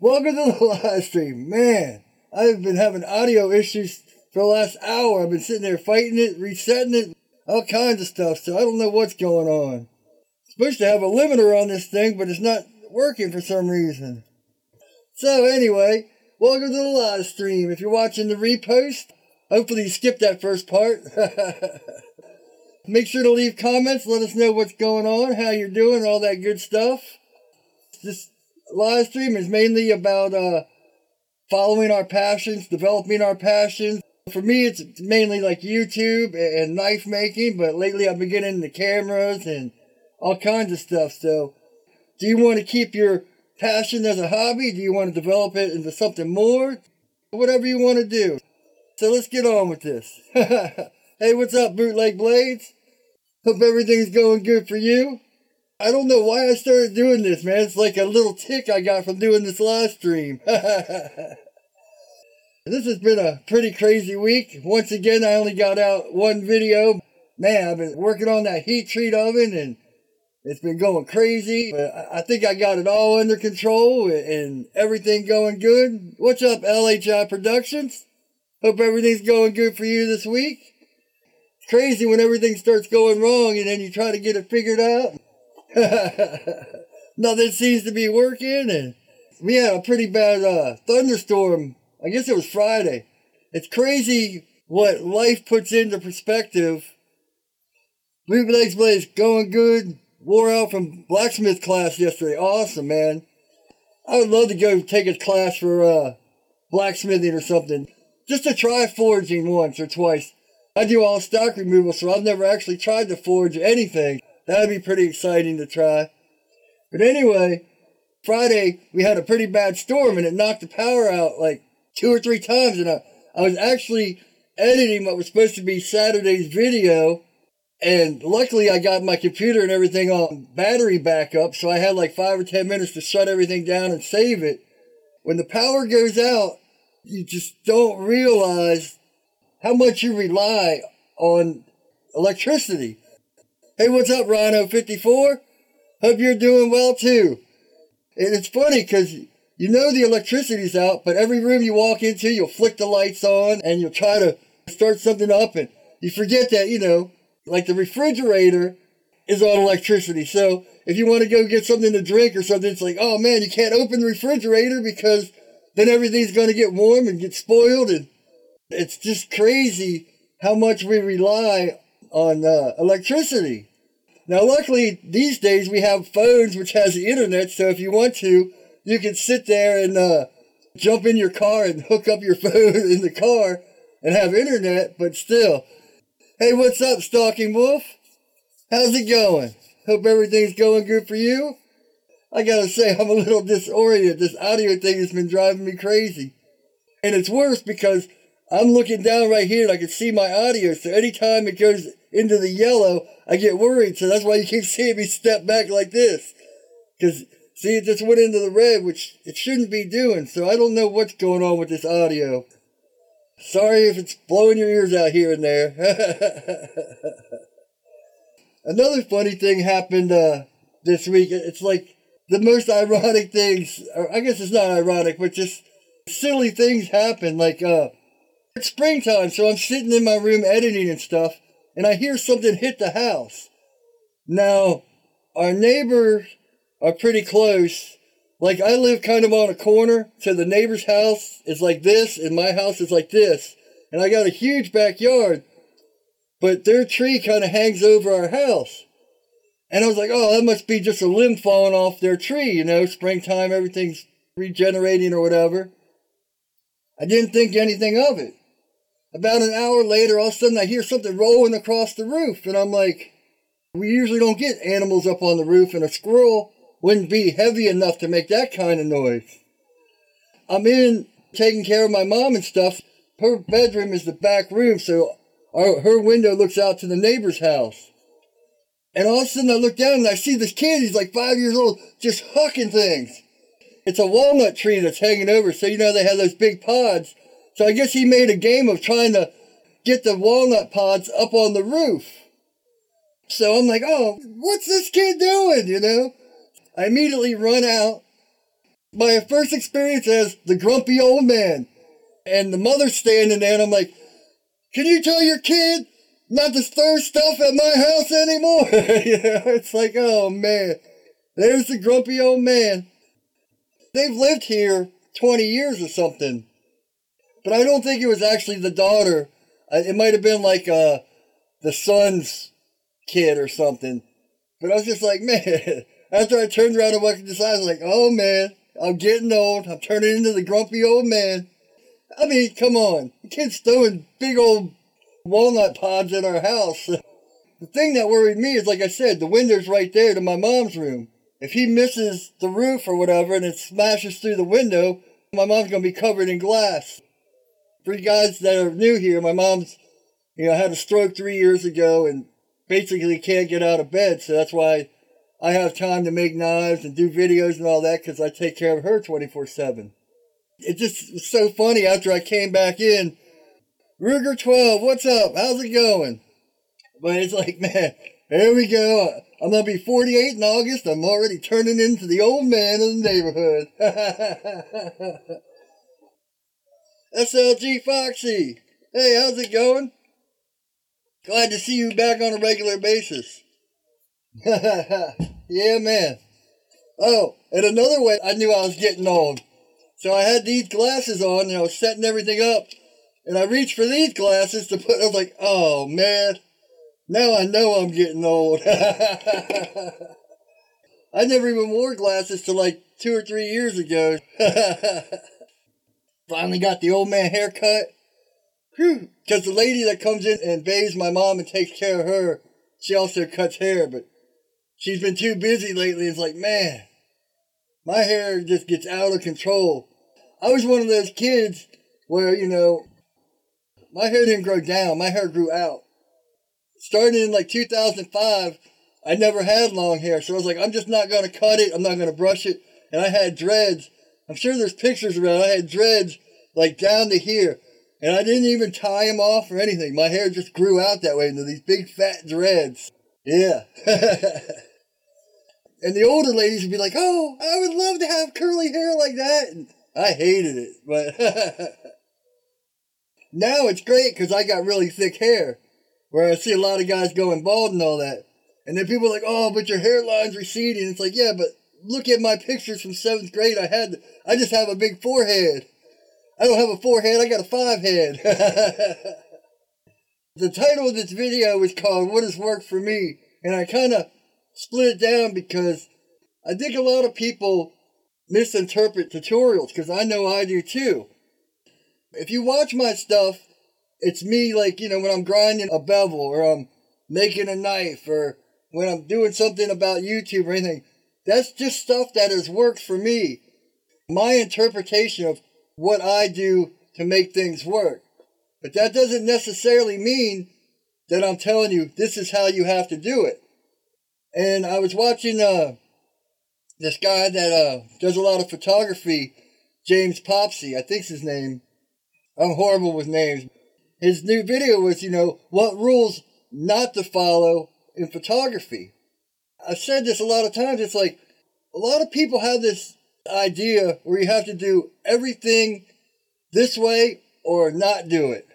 Welcome to the live stream. Man, I've been having audio issues for the last hour. I've been sitting there fighting it, resetting it, all kinds of stuff. So I don't know what's going on. supposed to have a limiter on this thing, but it's not working for some reason. So anyway, welcome to the live stream. If you're watching the repost, hopefully you skipped that first part. Make sure to leave comments. Let us know what's going on, how you're doing, all that good stuff. This live stream is mainly about uh, following our passions, developing our passions. For me, it's mainly like YouTube and knife making, but lately I've been getting into cameras and all kinds of stuff. So, do you want to keep your passion as a hobby? Do you want to develop it into something more? Whatever you want to do. So, let's get on with this. Hey, what's up, Bootleg Blades? Hope everything's going good for you. I don't know why I started doing this, man. It's like a little tick I got from doing this live stream. this has been a pretty crazy week. Once again, I only got out one video. Man, I've been working on that heat treat oven and it's been going crazy. But I think I got it all under control and everything going good. What's up, LHI Productions? Hope everything's going good for you this week It's crazy when everything starts going wrong and then you try to get it figured out. Nothing seems to be working and we had a pretty bad uh, thunderstorm. I guess it was Friday. It's crazy what life puts into perspective. Bootleg Blades going good. Wore out from blacksmith class yesterday. Awesome, man. I would love to go take a class for uh, blacksmithing or something. Just to try forging once or twice. I do all stock removal, so I've never actually tried to forge anything. That'd be pretty exciting to try. But anyway, Friday we had a pretty bad storm and it knocked the power out like two or three times. And I, I was actually editing what was supposed to be Saturday's video. And luckily I got my computer and everything on battery backup. So I had like five or 10 minutes to shut everything down and save it. When the power goes out, you just don't realize how much you rely on electricity. Hey, what's up, Rhino54? Hope you're doing well too. And it's funny because you know the electricity's out, but every room you walk into, you'll flick the lights on and you'll try to start something up and you forget that, you know, like the refrigerator is on electricity. So if you want to go get something to drink or something, it's like, oh man, you can't open the refrigerator because then everything's going to get warm and get spoiled and it's just crazy how much we rely on uh, electricity. Now, luckily, these days we have phones which has the internet, so if you want to, you can sit there and uh, jump in your car and hook up your phone in the car and have internet, but still. Hey, what's up, Stalking Wolf? How's it going? Hope everything's going good for you. I gotta say, I'm a little disoriented. This audio thing has been driving me crazy. And it's worse because I'm looking down right here and I can see my audio. So anytime it goes into the yellow, I get worried. So that's why you keep seeing me step back like this. Because, see, it just went into the red, which it shouldn't be doing. So I don't know what's going on with this audio. Sorry if it's blowing your ears out here and there. Another funny thing happened uh, this week. It's like the most ironic things, or I guess it's not ironic, but just silly things happen. Like, uh, it's springtime, so I'm sitting in my room editing and stuff, and I hear something hit the house. Now, our neighbors are pretty close. Like, I live kind of on a corner, so the neighbor's house is like this, and my house is like this. And I got a huge backyard, but their tree kind of hangs over our house. And I was like, oh, that must be just a limb falling off their tree, you know, springtime, everything's regenerating or whatever. I didn't think anything of it. About an hour later, all of a sudden I hear something rolling across the roof, and I'm like, we usually don't get animals up on the roof, and a squirrel wouldn't be heavy enough to make that kind of noise. I'm in taking care of my mom and stuff. Her bedroom is the back room, so our, her window looks out to the neighbor's house. And all of a sudden I look down and I see this kid, he's like five years old, just hucking things. It's a walnut tree that's hanging over, so you know they have those big pods. So I guess he made a game of trying to get the walnut pods up on the roof. So I'm like, oh, what's this kid doing? You know? I immediately run out my first experience as the grumpy old man. And the mother's standing there, and I'm like, can you tell your kid not to stir stuff at my house anymore? know, it's like, oh man, there's the grumpy old man. They've lived here 20 years or something. But I don't think it was actually the daughter. It might have been like uh, the son's kid or something. But I was just like, man, after I turned around and at this, I was like, oh man, I'm getting old. I'm turning into the grumpy old man. I mean, come on. The kid's throwing big old walnut pods in our house. The thing that worried me is, like I said, the window's right there to my mom's room. If he misses the roof or whatever and it smashes through the window, my mom's to be covered in glass. For you guys that are new here, my mom's, you know, had a stroke three years ago and basically can't get out of bed. So that's why I have time to make knives and do videos and all that because I take care of her 24 7 it just was so funny after I came back in. Ruger 12, what's up? How's it going? But it's like, man, here we go. I'm going to be 48 in August. I'm already turning into the old man of the neighborhood. SLG Foxy. Hey, how's it going? Glad to see you back on a regular basis. yeah, man. Oh, and another way I knew I was getting old. So I had these glasses on and I was setting everything up. And I reached for these glasses to put, I was like, oh man, now I know I'm getting old. I never even wore glasses till like two or three years ago. Finally got the old man haircut. Because the lady that comes in and bathes my mom and takes care of her, she also cuts hair, but she's been too busy lately. It's like, man, my hair just gets out of control. I was one of those kids where, you know, my hair didn't grow down, my hair grew out. Starting in like 2005, I never had long hair, so I was like, I'm just not going to cut it, I'm not going to brush it. And I had dreads. I'm sure there's pictures around. I had dreads like down to here. And I didn't even tie them off or anything. My hair just grew out that way into these big fat dreads. Yeah. and the older ladies would be like, oh, I would love to have curly hair like that. And I hated it, but now it's great because I got really thick hair. Where I see a lot of guys going bald and all that. And then people are like, oh, but your hairline's receding. It's like, yeah, but look at my pictures from seventh grade. I had, I just have a big forehead. I don't have a forehead, I got a five head. the title of this video is called What Has Worked For Me? And I kind of split it down because I think a lot of people misinterpret tutorials because I know I do too. If you watch my stuff, it's me like, you know, when I'm grinding a bevel or I'm making a knife or when I'm doing something about YouTube or anything. That's just stuff that has worked for me. My interpretation of what I do to make things work. But that doesn't necessarily mean that I'm telling you this is how you have to do it. And I was watching uh, this guy that uh, does a lot of photography, James Popsys, I think's his name. I'm horrible with names. His new video was, you know, what rules not to follow in photography. I've said this a lot of times. It's like a lot of people have this idea where you have to do everything this way or not do it.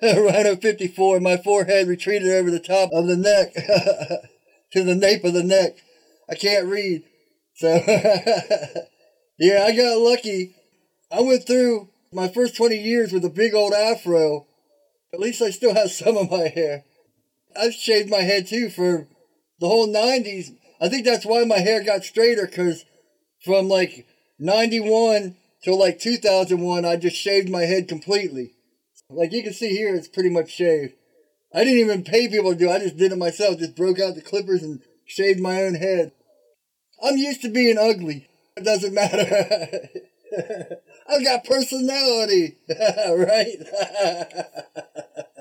Rhino 54, my forehead retreated over the top of the neck to the nape of the neck. I can't read. So, yeah, I got lucky. I went through my first 20 years with a big old afro. At least I still have some of my hair. I've shaved my head too for the whole 90s. I think that's why my hair got straighter because from like 91 till like 2001, I just shaved my head completely. Like you can see here, it's pretty much shaved. I didn't even pay people to do it. I just did it myself. Just broke out the clippers and shaved my own head. I'm used to being ugly. It doesn't matter. I've got personality, right?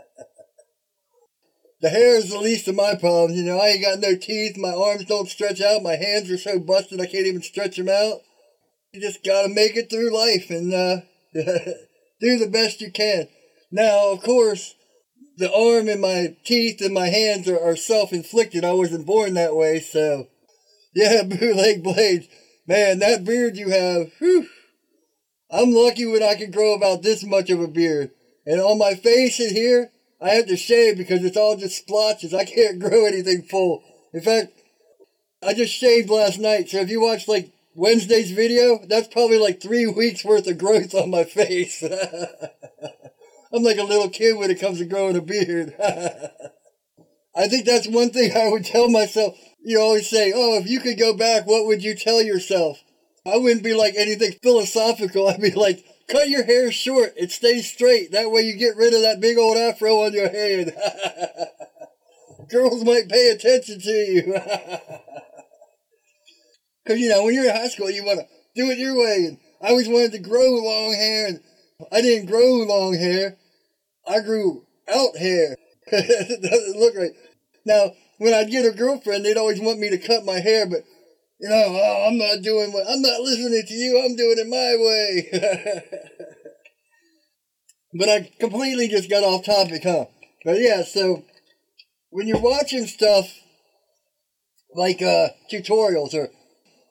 the hair is the least of my problems. You know, I ain't got no teeth. My arms don't stretch out. My hands are so busted I can't even stretch them out. You just gotta make it through life and uh, do the best you can. Now, of course, the arm and my teeth and my hands are, are self inflicted. I wasn't born that way, so yeah, bootleg blades. man, that beard you have, whew, I'm lucky when I can grow about this much of a beard. And on my face and here, I had to shave because it's all just splotches. I can't grow anything full. In fact, I just shaved last night. So if you watch like Wednesday's video, that's probably like three weeks worth of growth on my face. I'm like a little kid when it comes to growing a beard. I think that's one thing I would tell myself. You always say, oh, if you could go back, what would you tell yourself? I wouldn't be like anything philosophical. I'd be like, cut your hair short. It stays straight. That way you get rid of that big old afro on your head. Girls might pay attention to you. Because, you know, when you're in high school, you want to do it your way. And I always wanted to grow long hair, and I didn't grow long hair. I grew out hair. it doesn't look right. Now, when I'd get a girlfriend, they'd always want me to cut my hair, but you know, oh, I'm not doing what I'm not listening to you. I'm doing it my way. but I completely just got off topic, huh? But yeah, so when you're watching stuff like uh, tutorials or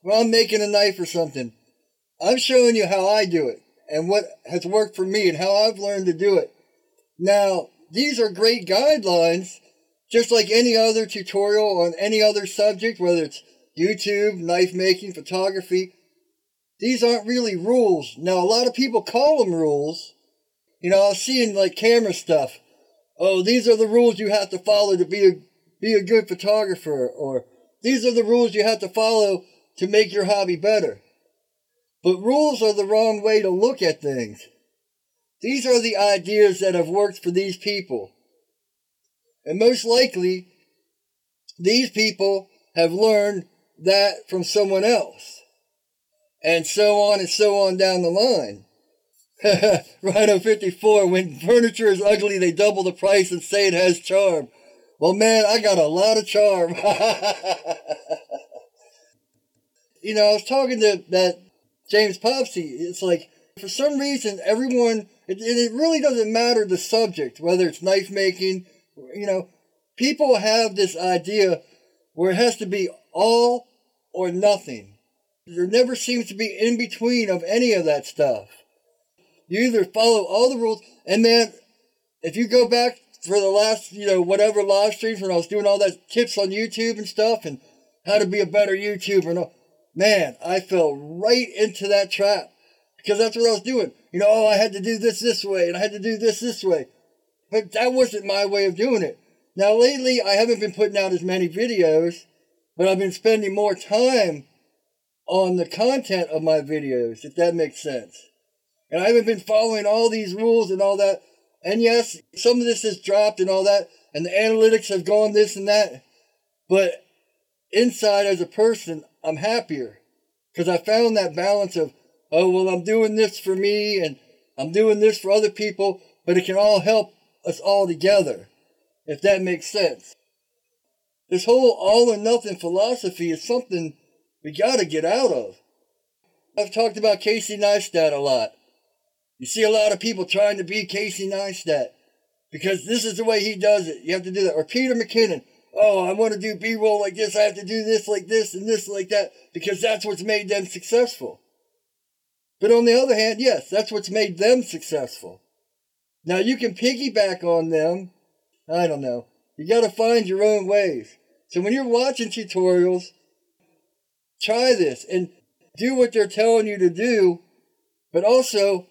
when I'm making a knife or something, I'm showing you how I do it and what has worked for me and how I've learned to do it. Now, these are great guidelines, just like any other tutorial on any other subject, whether it's YouTube, knife making, photography. These aren't really rules. Now, a lot of people call them rules. You know, I was seeing like camera stuff. Oh, these are the rules you have to follow to be a, be a good photographer, or these are the rules you have to follow to make your hobby better. But rules are the wrong way to look at things. These are the ideas that have worked for these people. And most likely, these people have learned that from someone else. And so on and so on down the line. Rhino 54, when furniture is ugly, they double the price and say it has charm. Well, man, I got a lot of charm. you know, I was talking to that James Popsys. It's like, for some reason, everyone, it, it really doesn't matter the subject, whether it's knife making, you know, people have this idea where it has to be all or nothing. There never seems to be in between of any of that stuff. You either follow all the rules, and man, if you go back for the last, you know, whatever live streams when I was doing all that tips on YouTube and stuff and how to be a better YouTuber and all, man, I fell right into that trap because that's what I was doing. You know, oh, I had to do this this way and I had to do this this way. But that wasn't my way of doing it. Now, lately, I haven't been putting out as many videos but I've been spending more time on the content of my videos, if that makes sense. And I haven't been following all these rules and all that. And yes, some of this has dropped and all that, and the analytics have gone this and that. But inside as a person, I'm happier because I found that balance of, oh, well, I'm doing this for me and I'm doing this for other people, but it can all help us all together, if that makes sense. This whole all or nothing philosophy is something we got to get out of. I've talked about Casey Neistat a lot. You see a lot of people trying to be Casey Neistat because this is the way he does it. You have to do that. Or Peter McKinnon. Oh, I want to do B roll like this. I have to do this like this and this like that because that's what's made them successful. But on the other hand, yes, that's what's made them successful. Now you can piggyback on them. I don't know. You got to find your own ways. So when you're watching tutorials, try this and do what they're telling you to do, but also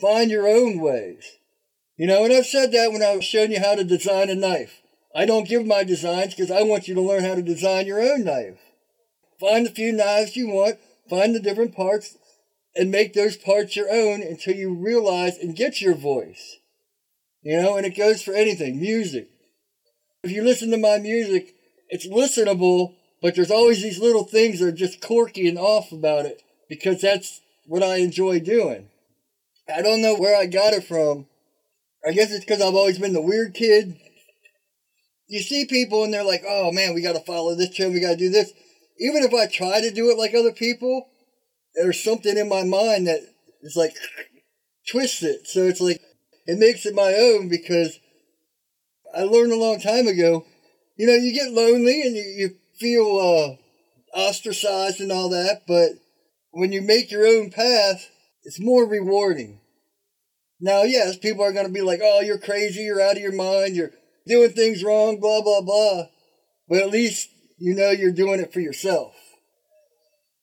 find your own ways. You know, and I've said that when I was showing you how to design a knife. I don't give my designs because I want you to learn how to design your own knife. Find the few knives you want, find the different parts, and make those parts your own until you realize and get your voice. You know, and it goes for anything music. If you listen to my music, it's listenable, but there's always these little things that are just quirky and off about it because that's what I enjoy doing. I don't know where I got it from. I guess it's because I've always been the weird kid. You see people and they're like, oh man, we got to follow this trend, we got to do this. Even if I try to do it like other people, there's something in my mind that is like twists it. So it's like, it makes it my own because I learned a long time ago you know, you get lonely and you, you feel uh, ostracized and all that, but when you make your own path, it's more rewarding. Now, yes, people are going to be like, oh, you're crazy, you're out of your mind, you're doing things wrong, blah, blah, blah. But at least you know you're doing it for yourself.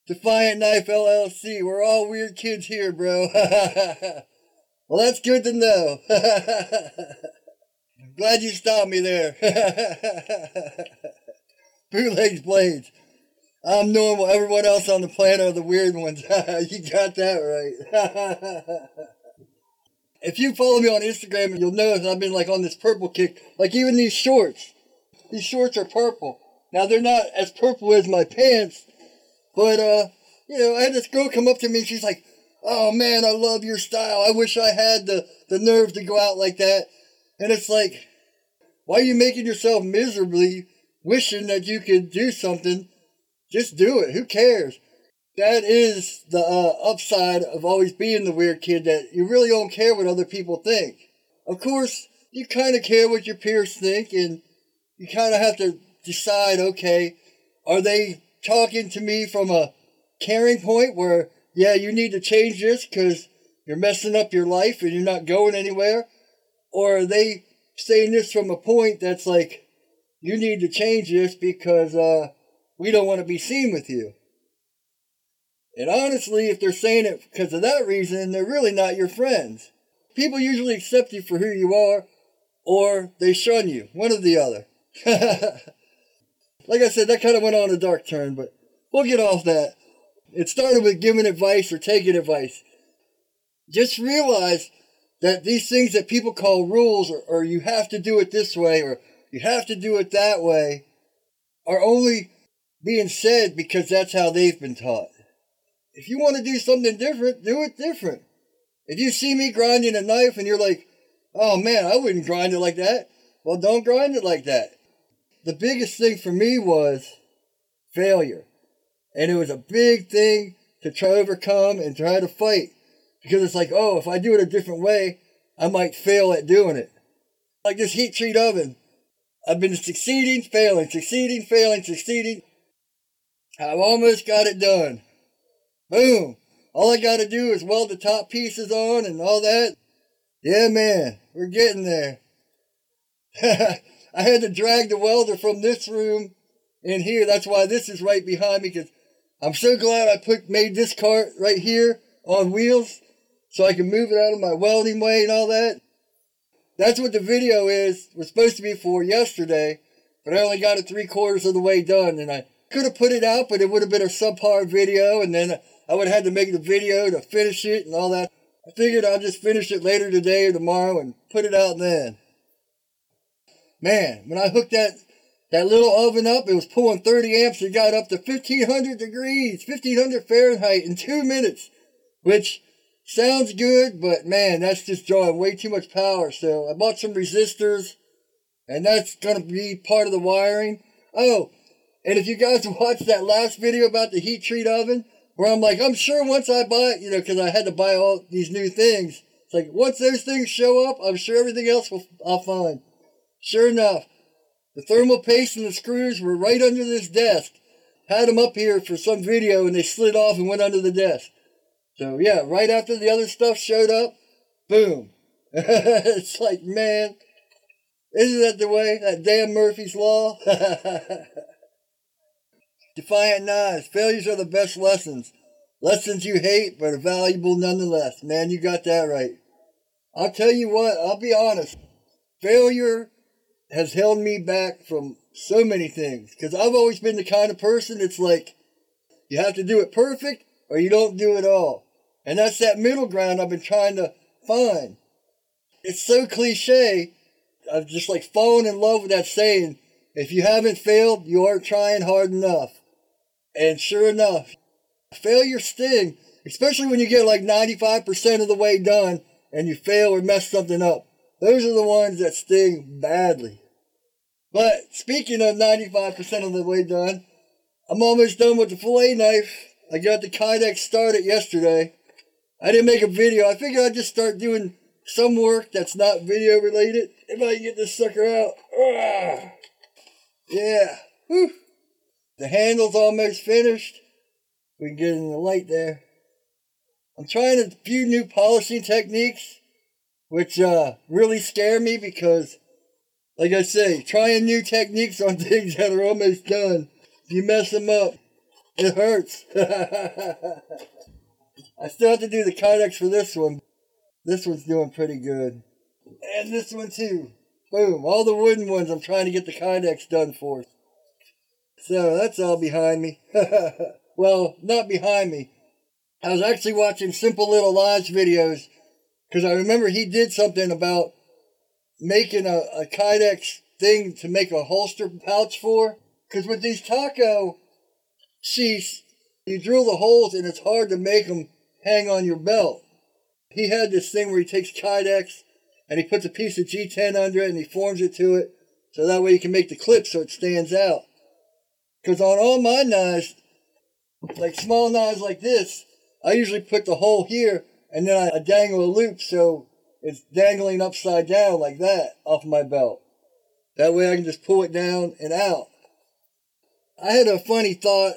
Defiant Knife LLC, we're all weird kids here, bro. well, that's good to know. Glad you stopped me there. Bootlegs Blades. I'm normal. Everyone else on the planet are the weird ones. you got that right. if you follow me on Instagram, you'll notice I've been like on this purple kick. Like even these shorts. These shorts are purple. Now they're not as purple as my pants, but uh, you know, I had this girl come up to me and she's like, "Oh man, I love your style. I wish I had the the nerve to go out like that." And it's like, why are you making yourself miserably wishing that you could do something just do it. Who cares? That is the uh, upside of always being the weird kid that you really don't care what other people think. Of course, you kind of care what your peers think, and you kind of have to decide okay, are they talking to me from a caring point where, yeah, you need to change this because you're messing up your life and you're not going anywhere? Or are they saying this from a point that's like, you need to change this because, uh, we don't want to be seen with you. And honestly, if they're saying it because of that reason, they're really not your friends. People usually accept you for who you are, or they shun you, one or the other. like I said, that kind of went on a dark turn, but we'll get off that. It started with giving advice or taking advice. Just realize that these things that people call rules, or, or you have to do it this way, or you have to do it that way, are only being said because that's how they've been taught. If you want to do something different, do it different. If you see me grinding a knife and you're like, oh man, I wouldn't grind it like that, well, don't grind it like that. The biggest thing for me was failure. And it was a big thing to try to overcome and try to fight. Because it's like, oh, if I do it a different way, I might fail at doing it. Like this heat treat oven. I've been succeeding, failing, succeeding, failing, succeeding. I've almost got it done. Boom. All I got to do is weld the top pieces on and all that. Yeah, man, we're getting there. I had to drag the welder from this room in here. That's why this is right behind me because I'm so glad I put made this cart right here on wheels so I can move it out of my welding way and all that. That's what the video is was supposed to be for yesterday, but I only got it three quarters of the way done and I could have put it out, but it would have been a subpar video, and then I would have had to make the video to finish it and all that. I figured I'll just finish it later today or tomorrow and put it out then. Man, when I hooked that that little oven up, it was pulling 30 amps. It got up to 1500 degrees, 1500 Fahrenheit in two minutes, which sounds good, but man, that's just drawing way too much power. So I bought some resistors, and that's going to be part of the wiring. Oh, and if you guys watched that last video about the heat treat oven, where I'm like, I'm sure once I buy, it, you know, because I had to buy all these new things. It's like once those things show up, I'm sure everything else will I'll find. Sure enough, the thermal paste and the screws were right under this desk. Had them up here for some video, and they slid off and went under the desk. So yeah, right after the other stuff showed up, boom. it's like, man, isn't that the way? That damn Murphy's Law? Defiant Knives. Failures are the best lessons. Lessons you hate, but valuable nonetheless. Man, you got that right. I'll tell you what, I'll be honest. Failure has held me back from so many things. Because I've always been the kind of person that's like, you have to do it perfect or you don't do it all. And that's that middle ground I've been trying to find. It's so cliche. I've just like fallen in love with that saying. If you haven't failed, you aren't trying hard enough. And sure enough, failure sting, especially when you get like 95% of the way done and you fail or mess something up. Those are the ones that sting badly. But speaking of 95% of the way done, I'm almost done with the fillet knife. I got the Kydex started yesterday. I didn't make a video. I figured I'd just start doing some work that's not video related. If I can get this sucker out. Ugh. Yeah. Whew. The handle's almost finished. We can get in the light there. I'm trying a few new polishing techniques, which uh, really scare me because, like I say, trying new techniques on things that are almost done, if you mess them up, it hurts. I still have to do the Kydex for this one. This one's doing pretty good. And this one too. Boom. All the wooden ones I'm trying to get the Kydex done for. So that's all behind me. well, not behind me. I was actually watching Simple Little Lies videos because I remember he did something about making a, a Kydex thing to make a holster pouch for. Because with these taco sheaths, you drill the holes and it's hard to make them hang on your belt. He had this thing where he takes Kydex and he puts a piece of G10 under it and he forms it to it so that way you can make the clip so it stands out. Because on all my knives, like small knives like this, I usually put the hole here and then I dangle a loop so it's dangling upside down like that off my belt. That way I can just pull it down and out. I had a funny thought,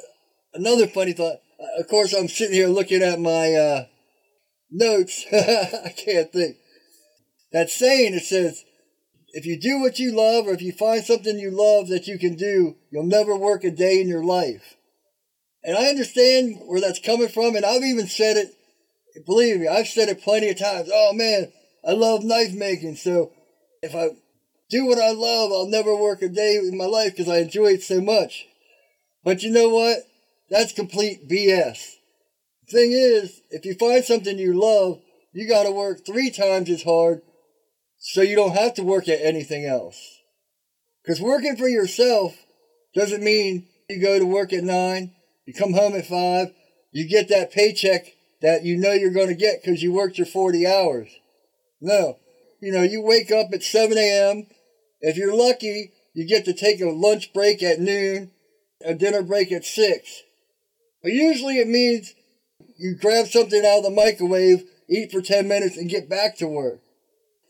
another funny thought. Of course, I'm sitting here looking at my uh, notes. I can't think. That saying, it says, if you do what you love or if you find something you love that you can do, you'll never work a day in your life. And I understand where that's coming from, and I've even said it, believe me, I've said it plenty of times. Oh man, I love knife making, so if I do what I love, I'll never work a day in my life because I enjoy it so much. But you know what? That's complete BS. Thing is, if you find something you love, you got to work three times as hard so you don't have to work at anything else. Because working for yourself doesn't mean you go to work at nine, you come home at five, you get that paycheck that you know you're going to get because you worked your 40 hours. No. You know, you wake up at 7 a.m. If you're lucky, you get to take a lunch break at noon, a dinner break at 6. But usually it means you grab something out of the microwave, eat for 10 minutes, and get back to work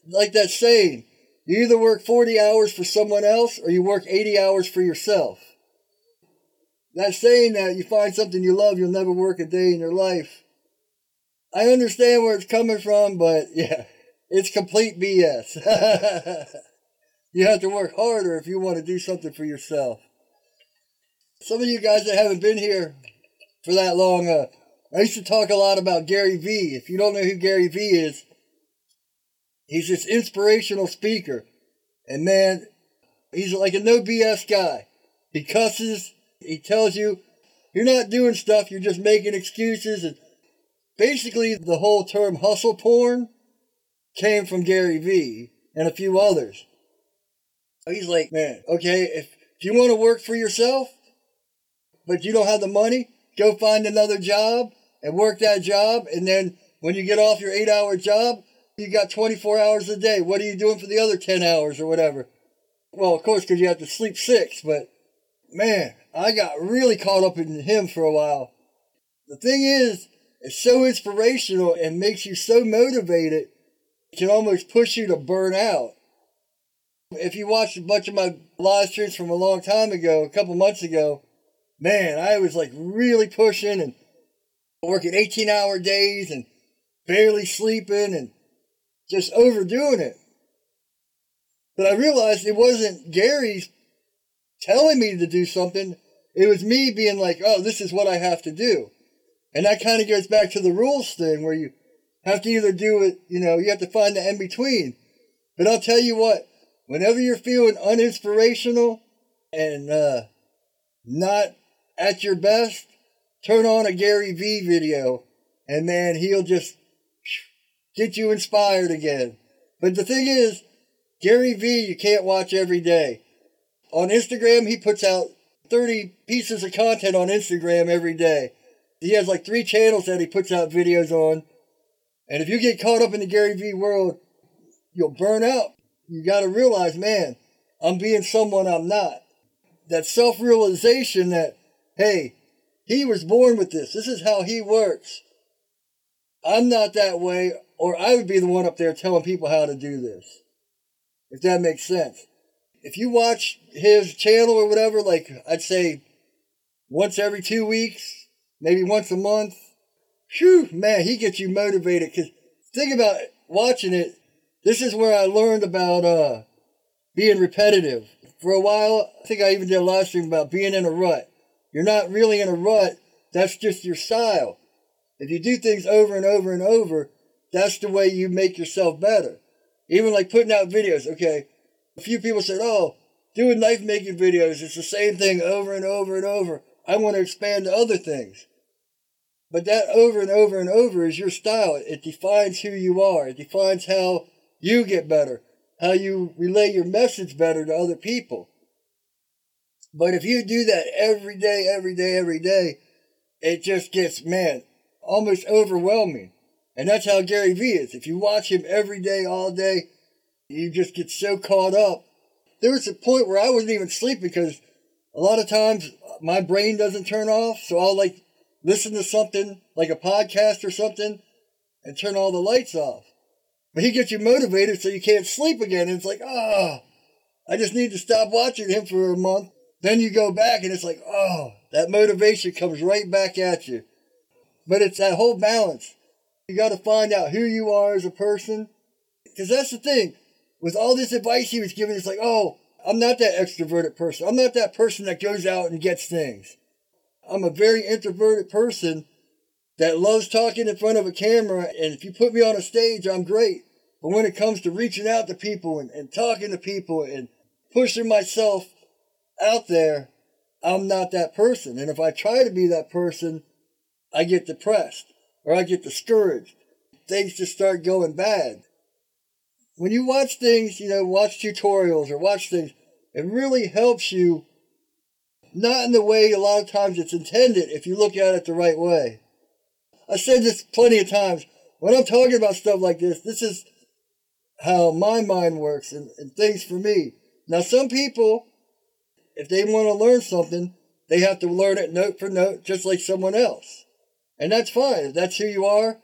like that saying, you either work 40 hours for someone else or you work 80 hours for yourself. That saying that you find something you love, you'll never work a day in your life. I understand where it's coming from, but yeah, it's complete BS. you have to work harder if you want to do something for yourself. Some of you guys that haven't been here for that long, uh, I used to talk a lot about Gary Vee. If you don't know who Gary Vee is, He's this inspirational speaker. And man, he's like a no BS guy. He cusses, he tells you you're not doing stuff, you're just making excuses. And basically, the whole term hustle porn came from Gary Vee and a few others. He's like, man, okay, if, if you want to work for yourself, but you don't have the money, go find another job and work that job. And then when you get off your eight hour job, you got 24 hours a day. What are you doing for the other 10 hours or whatever? Well, of course, because you have to sleep six, but man, I got really caught up in him for a while. The thing is, it's so inspirational and makes you so motivated, it can almost push you to burn out. If you watched a bunch of my live streams from a long time ago, a couple months ago, man, I was like really pushing and working 18 hour days and barely sleeping and just overdoing it. But I realized it wasn't Gary's telling me to do something. It was me being like, oh, this is what I have to do. And that kind of goes back to the rules thing where you have to either do it, you know, you have to find the in between. But I'll tell you what, whenever you're feeling uninspirational and uh, not at your best, turn on a Gary Vee video and man, he'll just get you inspired again. But the thing is, Gary Vee, you can't watch every day. On Instagram, he puts out 30 pieces of content on Instagram every day. He has like three channels that he puts out videos on. And if you get caught up in the Gary Vee world, you'll burn out. You got to realize, man, I'm being someone I'm not. That self realization that, hey, he was born with this. This is how he works. I'm not that way or I would be the one up there telling people how to do this. If that makes sense. If you watch his channel or whatever, like I'd say once every two weeks, maybe once a month. Phew, man, he gets you motivated. Because think about watching it. This is where I learned about uh, being repetitive. For a while, I think I even did a live stream about being in a rut. You're not really in a rut. That's just your style. If you do things over and over and over, that's the way you make yourself better. Even like putting out videos, okay? A few people said, oh, doing knife making videos, it's the same thing over and over and over. I want to expand to other things. But that over and over and over is your style. It defines who you are. It defines how you get better, how you relay your message better to other people. But if you do that every day, every day, every day, it just gets, man, almost overwhelming. And that's how Gary Vee is. If you watch him every day, all day, you just get so caught up. There was a point where I wasn't even sleeping because a lot of times my brain doesn't turn off. So I'll like listen to something like a podcast or something and turn all the lights off. But he gets you motivated so you can't sleep again. And it's like, oh, I just need to stop watching him for a month. Then you go back and it's like, oh, that motivation comes right back at you. But it's that whole balance. You got to find out who you are as a person. Because that's the thing. With all this advice he was giving, it's like, oh, I'm not that extroverted person. I'm not that person that goes out and gets things. I'm a very introverted person that loves talking in front of a camera. And if you put me on a stage, I'm great. But when it comes to reaching out to people and, and talking to people and pushing myself out there, I'm not that person. And if I try to be that person, I get depressed or I get discouraged. Things just start going bad. When you watch things, you know, watch tutorials or watch things, it really helps you, not in the way a lot of times it's intended if you look at it the right way. I said this plenty of times. When I'm talking about stuff like this, this is how my mind works and, and things for me. Now, some people, if they want to learn something, they have to learn it note for note, just like someone else. And that's fine. If that's who you are,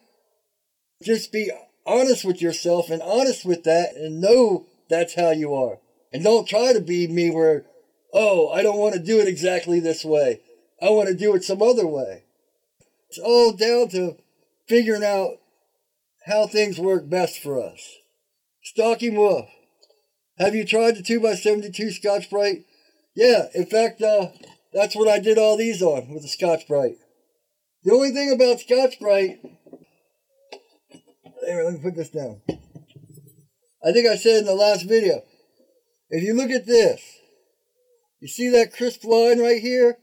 just be honest with yourself and honest with that and know that's how you are. And don't try to be me where, oh, I don't want to do it exactly this way. I want to do it some other way. It's all down to figuring out how things work best for us. Stalking Wolf. Have you tried the 2x72 Scotch Brite? Yeah, in fact, uh, that's what I did all these on with the Scotch Brite. The only thing about Scotch Brite, let me put this down. I think I said in the last video, if you look at this, you see that crisp line right here?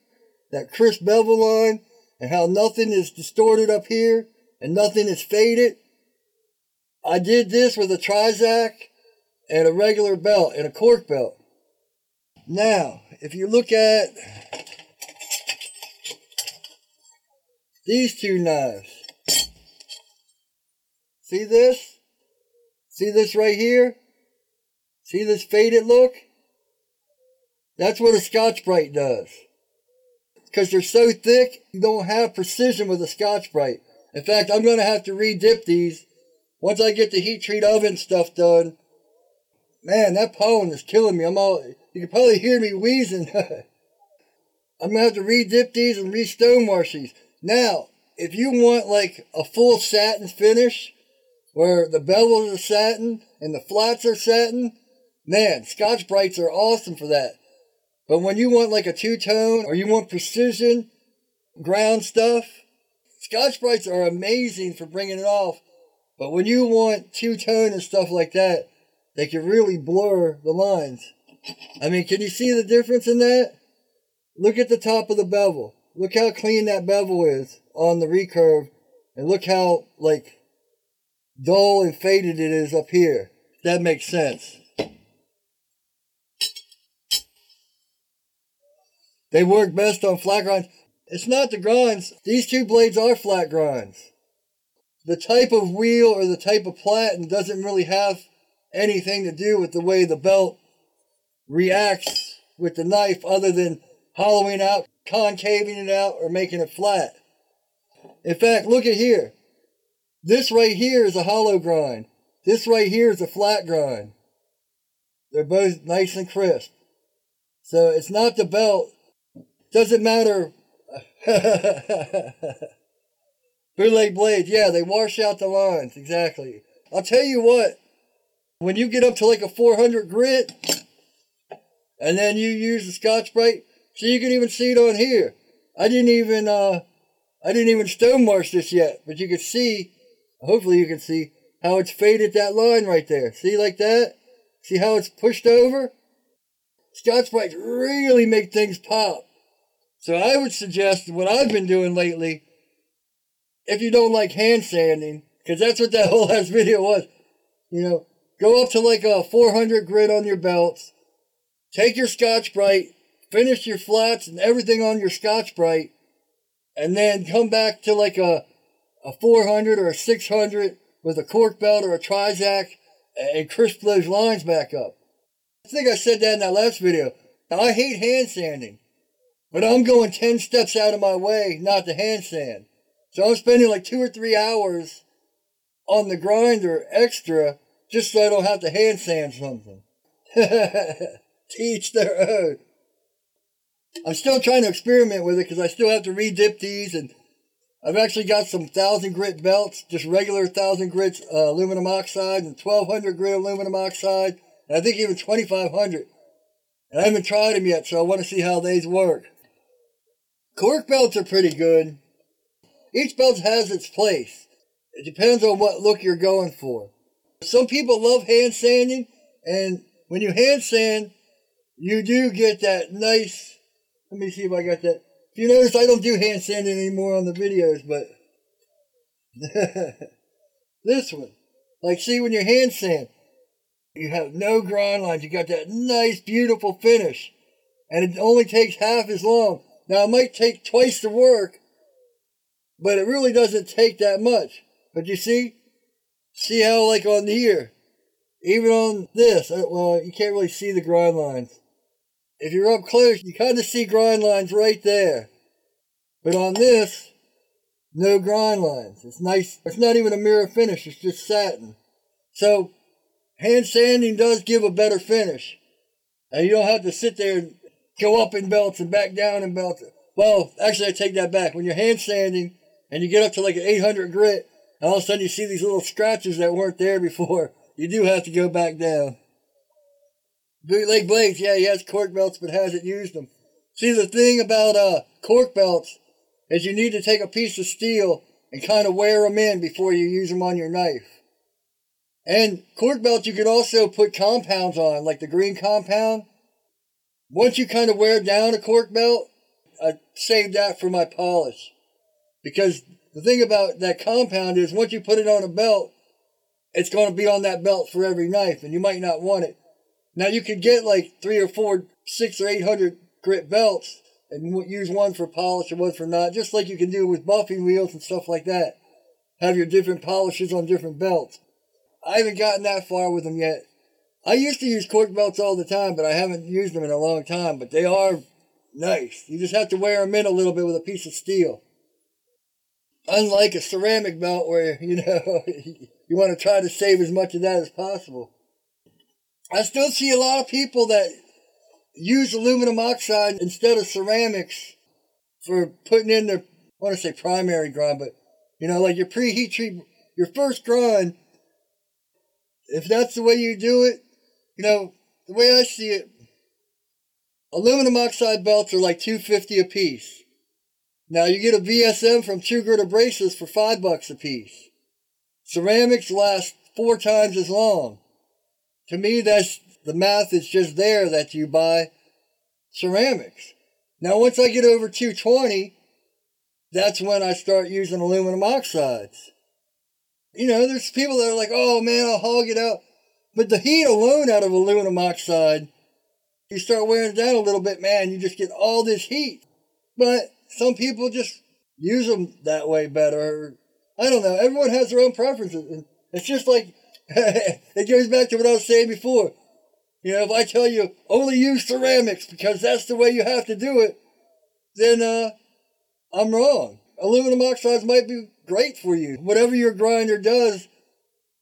That crisp bevel line, and how nothing is distorted up here, and nothing is faded? I did this with a Trizact and a regular belt, and a cork belt. Now, if you look at These two knives. See this? See this right here? See this faded look? That's what a Scotch Brite does. Because they're so thick, you don't have precision with a Scotch Brite. In fact, I'm going to have to re-dip these once I get the heat treat oven stuff done. Man, that pollen is killing me. I'm all, you can probably hear me wheezing. I'm to have to re-dip these and re-stone wash these. Now, if you want like a full satin finish, where the bevels are satin and the flats are satin, man, Scotch Brites are awesome for that. But when you want like a two tone or you want precision ground stuff, Scotch Brites are amazing for bringing it off. But when you want two tone and stuff like that, they can really blur the lines. I mean, can you see the difference in that? Look at the top of the bevel. Look how clean that bevel is on the recurve. And look how, like, dull and faded it is up here. That makes sense. They work best on flat grinds. It's not the grinds. These two blades are flat grinds. The type of wheel or the type of platen doesn't really have anything to do with the way the belt reacts with the knife other than hollowing out concaving it out or making it flat. In fact, look at here. This right here is a hollow grind. This right here is a flat grind. They're both nice and crisp. So it's not the belt. Doesn't matter Bootleg blades, yeah, they wash out the lines, exactly. I'll tell you what, when you get up to like a 400 grit, and then you use the Scotch-Brite, so you can even see it on here. I didn't even, uh, I didn't even stonewash this yet, but you can see, hopefully you can see, how it's faded that line right there. See like that? See how it's pushed over? Scotch-Brites really make things pop. So I would suggest what I've been doing lately, if you don't like hand sanding, because that's what that whole last video was, you know, go up to like a 400 grit on your belts, take your Scotch-Brite, finish your flats and everything on your Scotch-Brite, and then come back to like a, a 400 or a 600 with a cork belt or a Trizact and crisp those lines back up. I think I said that in that last video. Now, I hate hand sanding, but I'm going 10 steps out of my way not to hand sand. So I'm spending like two or three hours on the grinder extra just so I don't have to hand sand something. Teach their own. I'm still trying to experiment with it because I still have to re-dip these and I've actually got some thousand grit belts, just regular thousand grit uh, aluminum oxide and 1200 grit aluminum oxide, and I think even 2500. And I haven't tried them yet, so I want to see how these work. Cork belts are pretty good. Each belt has its place. It depends on what look you're going for. Some people love hand sanding, and when you hand sand, you do get that nice let me see if I got that. If you notice, I don't do hand sanding anymore on the videos, but this one. Like, see, when you hand sand, you have no grind lines. You got that nice, beautiful finish. And it only takes half as long. Now, it might take twice the work, but it really doesn't take that much. But you see? See how, like, on here, even on this, uh, well, you can't really see the grind lines. If you're up close, you kind of see grind lines right there. But on this, no grind lines. It's nice. It's not even a mirror finish. It's just satin. So hand sanding does give a better finish. And you don't have to sit there and go up in belts and back down in belts. Well, actually, I take that back. When you're hand sanding and you get up to like an 800 grit, all of a sudden you see these little scratches that weren't there before, you do have to go back down. Bootleg Blades, yeah, he has cork belts, but hasn't used them. See, the thing about uh, cork belts is you need to take a piece of steel and kind of wear them in before you use them on your knife. And cork belts, you could also put compounds on, like the green compound. Once you kind of wear down a cork belt, I save that for my polish. Because the thing about that compound is once you put it on a belt, it's going to be on that belt for every knife, and you might not want it. Now you could get like three or four, six or eight hundred grit belts and use one for polish and one for not, just like you can do with buffing wheels and stuff like that. Have your different polishes on different belts. I haven't gotten that far with them yet. I used to use cork belts all the time, but I haven't used them in a long time. But they are nice. You just have to wear them in a little bit with a piece of steel. Unlike a ceramic belt where, you know, you want to try to save as much of that as possible. I still see a lot of people that use aluminum oxide instead of ceramics for putting in their, I want to say primary grind, but you know, like your preheat treat, your first grind, if that's the way you do it, you know, the way I see it, aluminum oxide belts are like 250 a piece. Now you get a VSM from True Grit Abrasives for five bucks a piece. Ceramics last four times as long. To me, that's the math is just there that you buy ceramics. Now, once I get over 220, that's when I start using aluminum oxides. You know, there's people that are like, oh man, I'll hog it out. But the heat alone out of aluminum oxide, you start wearing it down a little bit, man, you just get all this heat. But some people just use them that way better. I don't know. Everyone has their own preferences. It's just like it goes back to what I was saying before. You know, if I tell you only use ceramics because that's the way you have to do it, then uh, I'm wrong. Aluminum oxides might be great for you. Whatever your grinder does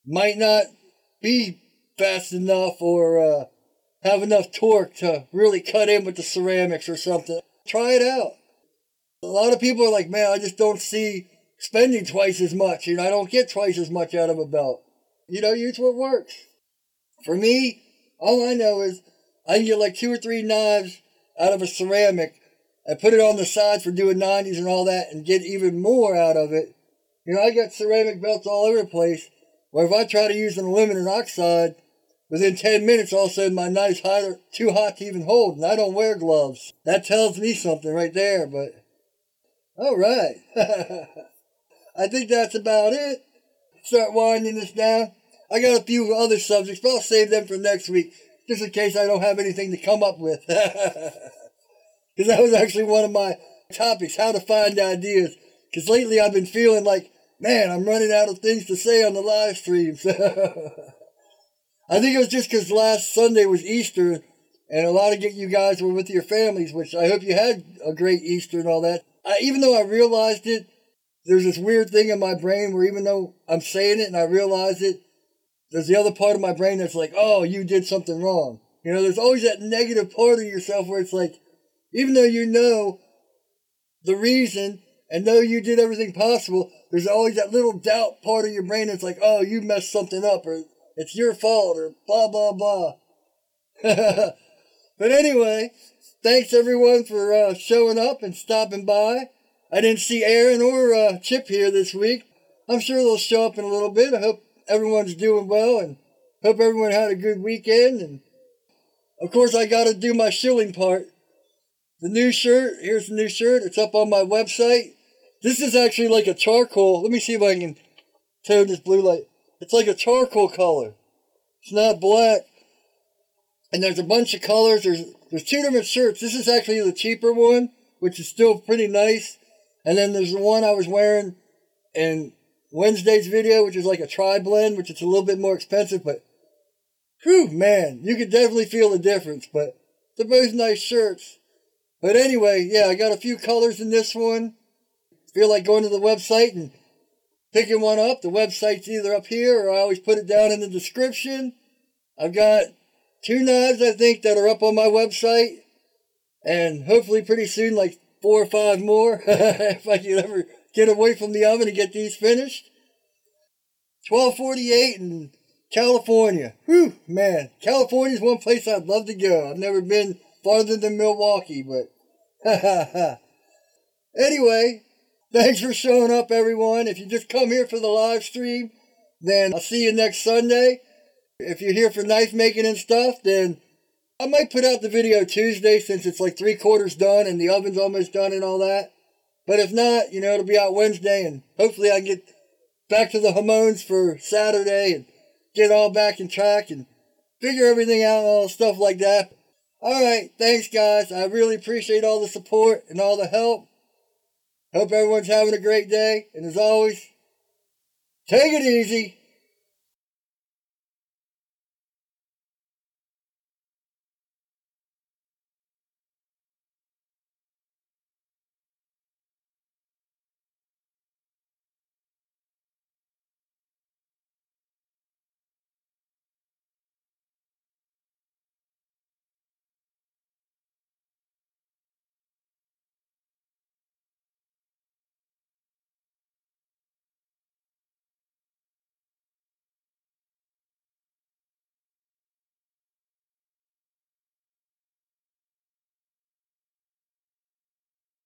might not be fast enough or uh, have enough torque to really cut in with the ceramics or something. Try it out. A lot of people are like, man, I just don't see spending twice as much. You know, I don't get twice as much out of a belt. You know, use what works. For me, all I know is I can get like two or three knives out of a ceramic and put it on the side for doing 90s and all that and get even more out of it. You know, I got ceramic belts all over the place. Where if I try to use an aluminum oxide, within 10 minutes, all of a sudden my knife's hot, too hot to even hold, and I don't wear gloves. That tells me something right there, but all right. I think that's about it. Start winding this down. I got a few other subjects, but I'll save them for next week, just in case I don't have anything to come up with. Because that was actually one of my topics, how to find ideas. Because lately I've been feeling like, man, I'm running out of things to say on the live streams. I think it was just because last Sunday was Easter, and a lot of you guys were with your families, which I hope you had a great Easter and all that. I, even though I realized it, there's this weird thing in my brain where even though I'm saying it and I realize it, there's the other part of my brain that's like, oh, you did something wrong. You know, there's always that negative part of yourself where it's like, even though you know the reason and know you did everything possible, there's always that little doubt part of your brain that's like, oh, you messed something up or it's your fault or blah, blah, blah. but anyway, thanks everyone for uh, showing up and stopping by. I didn't see Aaron or uh, Chip here this week. I'm sure they'll show up in a little bit. I hope everyone's doing well and hope everyone had a good weekend. And of course, I got to do my shilling part. The new shirt, here's the new shirt. It's up on my website. This is actually like a charcoal. Let me see if I can tone this blue light. It's like a charcoal color. It's not black. And there's a bunch of colors. There's there's two different shirts. This is actually the cheaper one, which is still pretty nice. And then there's the one I was wearing in Wednesday's video, which is like a tri blend, which is a little bit more expensive, but whew, man, you could definitely feel the difference. But they're both nice shirts. But anyway, yeah, I got a few colors in this one. Feel like going to the website and picking one up. The website's either up here or I always put it down in the description. I've got two knives, I think, that are up on my website. And hopefully pretty soon, like four or five more if I can ever get away from the oven and get these finished. 1248 in California. Whew, man. California's one place I'd love to go. I've never been farther than Milwaukee, but anyway, thanks for showing up, everyone. If you just come here for the live stream, then I'll see you next Sunday. If you're here for knife making and stuff, then I might put out the video Tuesday since it's like three quarters done and the oven's almost done and all that. But if not, you know, it'll be out Wednesday and hopefully I get back to the hamons for Saturday and get all back in track and figure everything out and all stuff like that. Alright, thanks guys. I really appreciate all the support and all the help. Hope everyone's having a great day. And as always, take it easy.